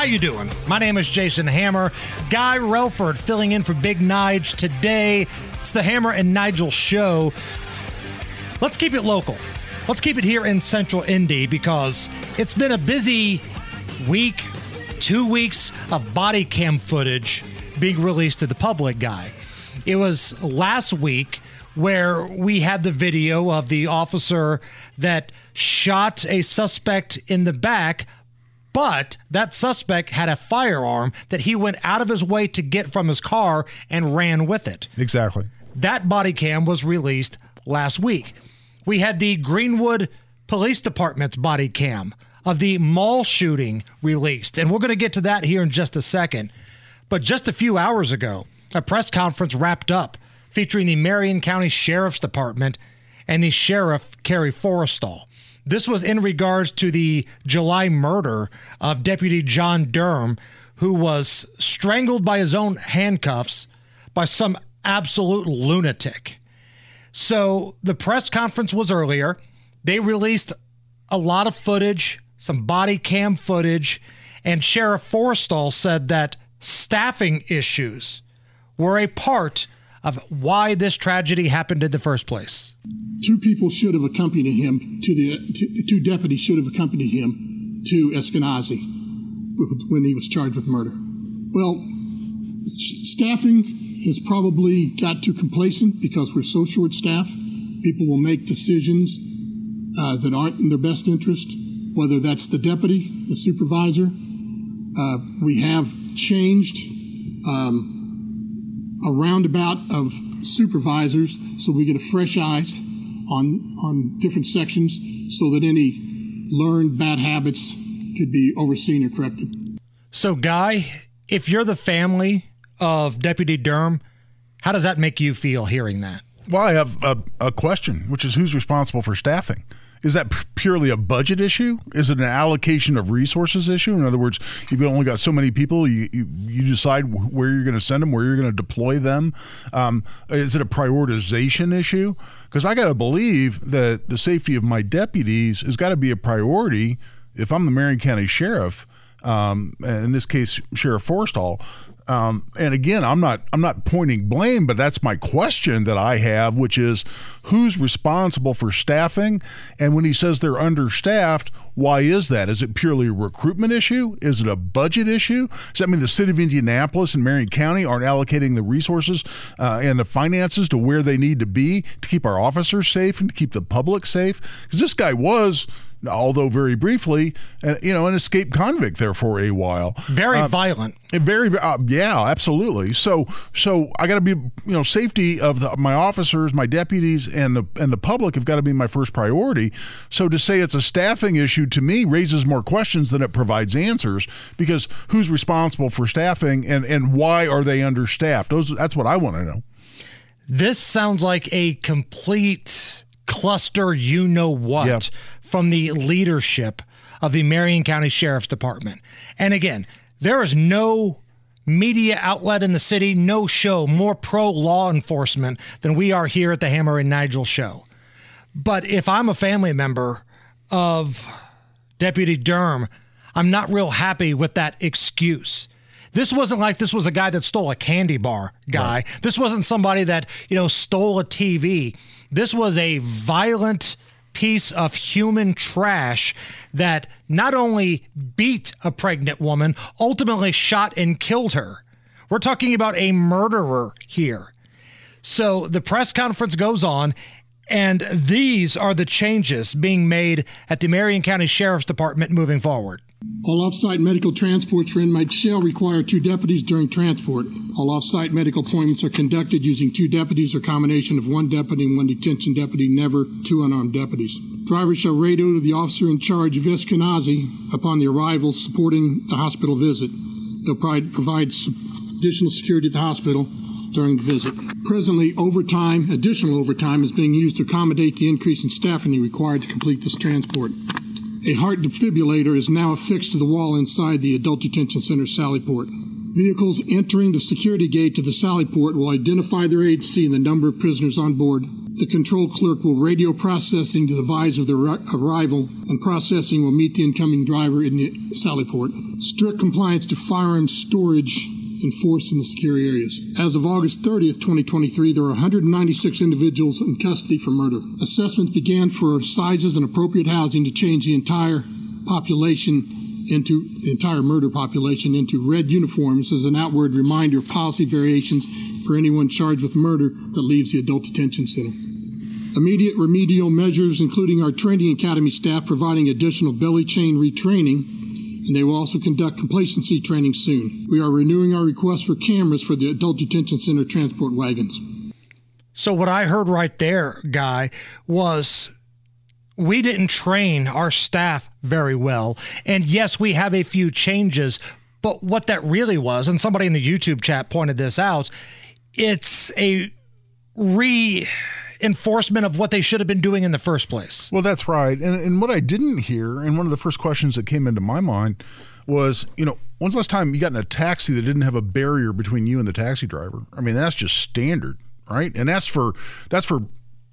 How you doing? My name is Jason Hammer. Guy Relford filling in for Big Nige today. It's the Hammer and Nigel show. Let's keep it local. Let's keep it here in Central Indy because it's been a busy week, two weeks of body cam footage being released to the public, Guy. It was last week where we had the video of the officer that shot a suspect in the back, but that suspect had a firearm that he went out of his way to get from his car and ran with it. Exactly. That body cam was released last week. We had the Greenwood Police Department's body cam of the mall shooting released, and we're going to get to that here in just a second. But just a few hours ago, a press conference wrapped up featuring the Marion County Sheriff's Department and the Sheriff Kerry Forestal. This was in regards to the July murder of Deputy John Durm, who was strangled by his own handcuffs by some absolute lunatic. So the press conference was earlier. They released a lot of footage, some body cam footage, and Sheriff Forestal said that staffing issues were a part of why this tragedy happened in the first place. Two people should have accompanied him to the two, deputies should have accompanied him to Eskenazi when he was charged with murder. Well, staffing has probably got too complacent because we're so short staffed. People will make decisions uh, that aren't in their best interest, whether that's the deputy, the supervisor. Uh, we have changed um, a roundabout of supervisors so we get a fresh eyes on on different sections so that any learned bad habits could be overseen or corrected. So, Guy, if you're the family of Deputy Durm, how does that make you feel hearing that? Well, I have a, a question, which is who's responsible for staffing? Is that purely a budget issue? Is it an allocation of resources issue? In other words, you've only got so many people, you you, you decide where you're going to send them, where you're going to deploy them. Um, is it a prioritization issue? Because I got to believe that the safety of my deputies has got to be a priority. If I'm the Marion County Sheriff, um, in this case, Sheriff Forestal, um, and again, I'm not I'm not pointing blame, but that's my question that I have, which is who's responsible for staffing? And when he says they're understaffed, why is that? Is it purely a recruitment issue? Is it a budget issue? Does that mean the city of Indianapolis and Marion County aren't allocating the resources uh, and the finances to where they need to be to keep our officers safe and to keep the public safe? Because this guy was although very briefly, uh, you know, an escaped convict there for a while. Very uh, violent. Very, uh, yeah, absolutely. So, so I got to be, you know, safety of the, my officers, my deputies, and the and the public have got to be my first priority. So to say it's a staffing issue to me raises more questions than it provides answers because who's responsible for staffing and and why are they understaffed? Those that's what I want to know. This sounds like a complete cluster you know what Yep. from the leadership of the Marion County Sheriff's Department. And again, there is no media outlet in the city, no show more pro law enforcement than we are here at the Hammer and Nigel show. But if I'm a family member of Deputy Durm, I'm not real happy with that excuse. This wasn't like this was a guy that stole a candy bar guy. This wasn't somebody that, you know, stole a TV. This was a violent piece of human trash that not only beat a pregnant woman, ultimately shot and killed her. We're talking about a murderer here. So the press conference goes on, and these are the changes being made at the Marion County Sheriff's Department moving forward. All off-site medical transports for inmates shall require two deputies during transport. All off-site medical appointments are conducted using two deputies or combination of one deputy and one detention deputy, never two unarmed deputies. Drivers shall radio to the officer in charge of Eskenazi upon the arrival supporting the hospital visit. They'll provide, provide additional security at the hospital during the visit. Presently, overtime, additional overtime, is being used to accommodate the increase in staffing required to complete this transport. A heart defibrillator is now affixed to the wall inside the Adult Detention Center Sallyport. Vehicles entering the security gate to the Sallyport will identify their agency and the number of prisoners on board. The control clerk will radio processing to the advise of their arrival, and processing will meet the incoming driver in the Sallyport. Strict compliance to firearms storage enforced in the secure areas. As of August 30th, 2023, there were 196 individuals in custody for murder. Assessments began for sizes and appropriate housing to change the entire population into the entire murder population into red uniforms as an outward reminder of policy variations for anyone charged with murder that leaves the adult detention center. Immediate remedial measures, including our training academy staff providing additional belly chain retraining, and they will also conduct complacency training soon. We are renewing our request for cameras for the adult detention center transport wagons. So, what I heard right there, Guy, was we didn't train our staff very well. And yes, we have a few changes, but what that really was, and somebody in the YouTube chat pointed this out, it's a reinforcement of what they should have been doing in the first place. Well, that's right. And, and what I didn't hear, and one of the first questions that came into my mind was, you know, when's the last time you got in a taxi that didn't have a barrier between you and the taxi driver? I mean, that's just standard right? And that's for that's for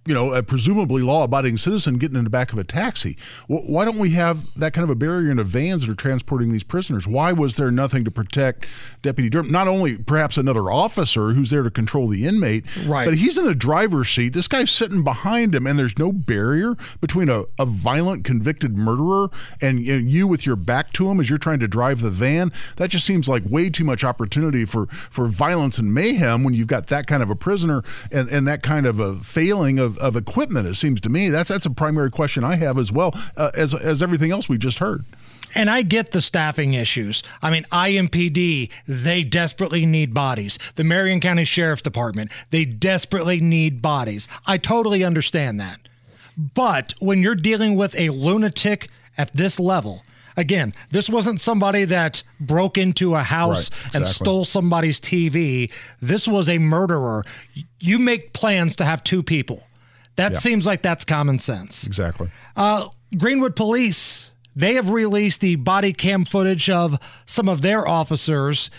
you know, a presumably law-abiding citizen getting in the back of a taxi. Why don't we have that kind of a barrier in the vans that are transporting these prisoners? Why was there nothing to protect Deputy Durm? Not only perhaps another officer who's there to control the inmate, right. but he's in the driver's seat. This guy's sitting behind him, and there's no barrier between a, a violent convicted murderer and you, know, you with your back to him as you're trying to drive the van. That just seems like way too much opportunity for, for violence and mayhem when you've got that kind of a prisoner and, and that kind of a failing of of equipment. It seems to me that's that's a primary question I have as well uh, as as everything else we just heard. And I get the staffing issues. I mean, IMPD, they desperately need bodies. The Marion County Sheriff's Department, they desperately need bodies. I totally understand that. But when you're dealing with a lunatic at this level, again, this wasn't somebody that broke into a house right, exactly. and stole somebody's TV. This was a murderer. You make plans to have two people. That yeah. seems like that's common sense. Exactly. Uh, Greenwood Police, they have released the body cam footage of some of their officers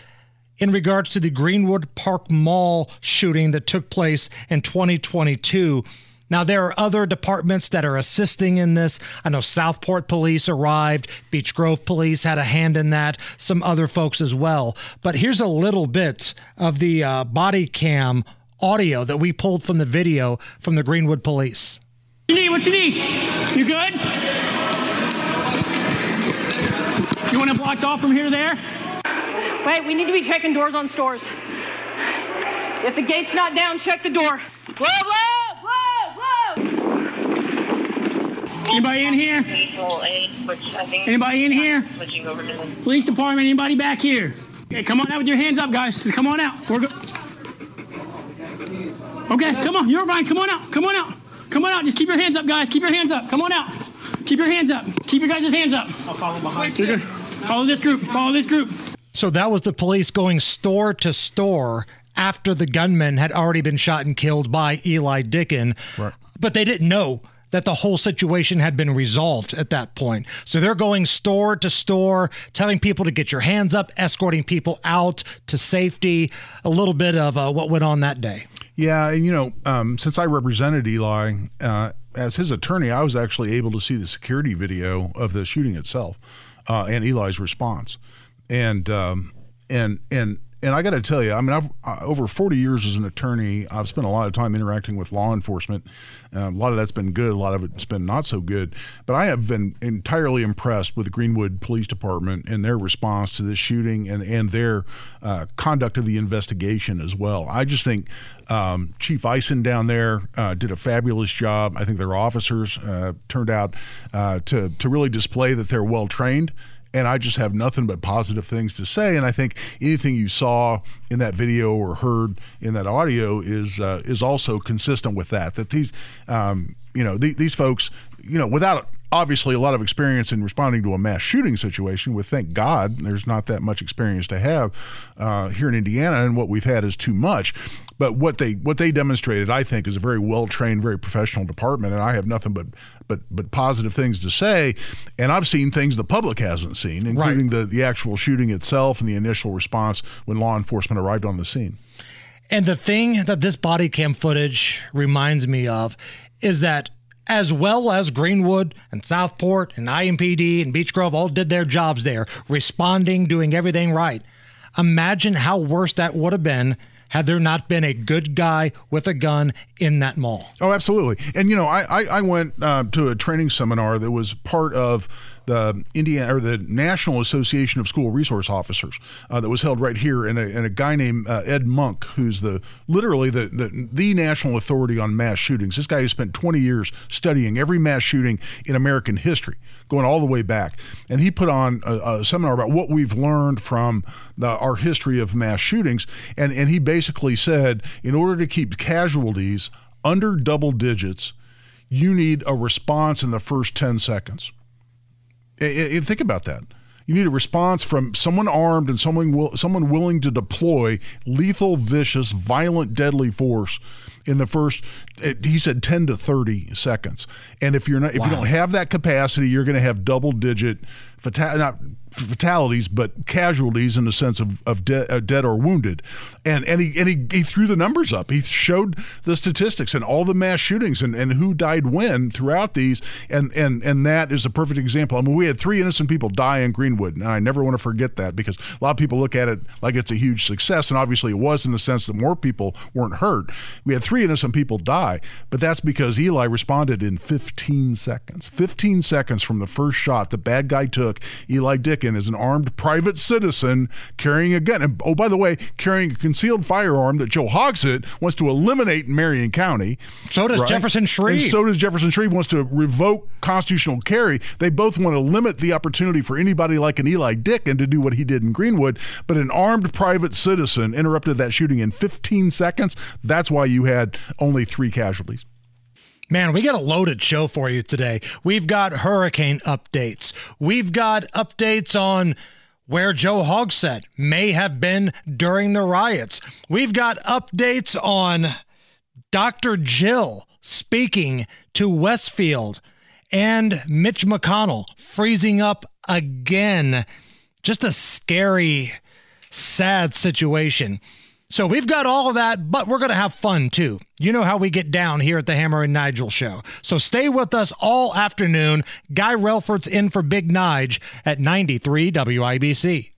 in regards to the Greenwood Park Mall shooting that took place in 2022. Now, there are other departments that are assisting in this. I know Southport Police arrived, Beech Grove Police had a hand in that, some other folks as well. But here's a little bit of the uh, body cam audio that we pulled from the video from the Greenwood Police. What you need? What you need? You good? You want it blocked off from here to there? Wait, we need to be checking doors on stores. If the gate's not down, check the door. Whoa, whoa, whoa, whoa! Anybody in here? Anybody in here? Police department, anybody back here? Okay, come on out with your hands up, guys. Come on out. We're good. Okay, come on. You're fine. Come on out. Come on out. Come on out. Just keep your hands up, guys. Keep your hands up. Come on out. Keep your hands up. Keep your guys' hands up. I'll follow behind. you Follow this group. Follow this group. So that was the police going store to store after the gunman had already been shot and killed by Eli Dicken. Right. But they didn't know that the whole situation had been resolved at that point. So they're going store to store, telling people to get your hands up, escorting people out to safety. A little bit of uh, what went on that day. Yeah, and you know, um, since I represented Eli uh, as his attorney, I was actually able to see the security video of the shooting itself uh, and Eli's response, and um, and and and I got to tell you, I mean, I've uh, over 40 years as an attorney, I've spent a lot of time interacting with law enforcement. Uh, a lot of that's been good, a lot of it's been not so good. But I have been entirely impressed with the Greenwood Police Department and their response to this shooting and and their uh, conduct of the investigation as well. I just think um, Chief Ison down there uh, did a fabulous job. I think their officers uh, turned out uh, to to really display that they're well trained and I just have nothing but positive things to say. And I think anything you saw in that video or heard in that audio is uh, is also consistent with that. That these, um, you know, th- these folks, you know, without obviously a lot of experience in responding to a mass shooting situation. With thank God, there's not that much experience to have uh, here in Indiana, and what we've had is too much. But what they what they demonstrated, I think, is a very well trained, very professional department, and I have nothing but but but positive things to say. And I've seen things the public hasn't seen, including right. the the actual shooting itself and the initial response when law enforcement arrived on the scene. And the thing that this body cam footage reminds me of is that as well as Greenwood and Southport and IMPD and Beech Grove all did their jobs there, responding, doing everything right. Imagine how worse that would have been had there not been a good guy with a gun in that mall. Oh, absolutely. And, you know, I, I, I went uh, to a training seminar that was part of the Indiana or the National Association of School Resource Officers uh, that was held right here, and a, and a guy named uh, Ed Monk, who's the literally the, the the national authority on mass shootings. This guy has spent 20 years studying every mass shooting in American history, going all the way back, and he put on a, a seminar about what we've learned from the, our history of mass shootings, and and he basically said in order to keep casualties under double digits, you need a response in the first 10 seconds. And think about that. You need a response from someone armed and someone will, someone willing to deploy lethal, vicious, violent, deadly force in the first. He said ten to thirty seconds. And if you're not, if wow. you don't have that capacity, you're going to have double digit fatal, not fatalities, but casualties in the sense of, of de- uh, dead or wounded. And and, he, and he, he threw the numbers up. He showed the statistics and all the mass shootings and, and who died when throughout these. And, and, and that is a perfect example. I mean, we had three innocent people die in Greenwood. And I never want to forget that because a lot of people look at it like it's a huge success. And obviously it was in the sense that more people weren't hurt. We had three innocent people die, but that's because Eli responded in 15 seconds. 15 seconds from the first shot the bad guy took, Eli Dicken is an armed private citizen carrying a gun. And oh, by the way, carrying a concealed firearm that Joe Hogsett wants to eliminate in Marion County. So does right? Jefferson Shreve. And so does Jefferson Shreve wants to revoke constitutional carry. They both want to limit the opportunity for anybody like an Eli Dicken to do what he did in Greenwood. But an armed private citizen interrupted that shooting in 15 seconds. That's why you had only three casualties. Man, we got a loaded show for you today. We've got hurricane updates. We've got updates on where Joe Hogsett may have been during the riots. We've got updates on Dr. Jill speaking to Westfield and Mitch McConnell freezing up again. Just a scary, sad situation. So we've got all of that, but we're going to have fun too. You know how we get down here at the Hammer and Nigel show. So stay with us all afternoon. Guy Relford's in for Big Nige at 93 WIBC.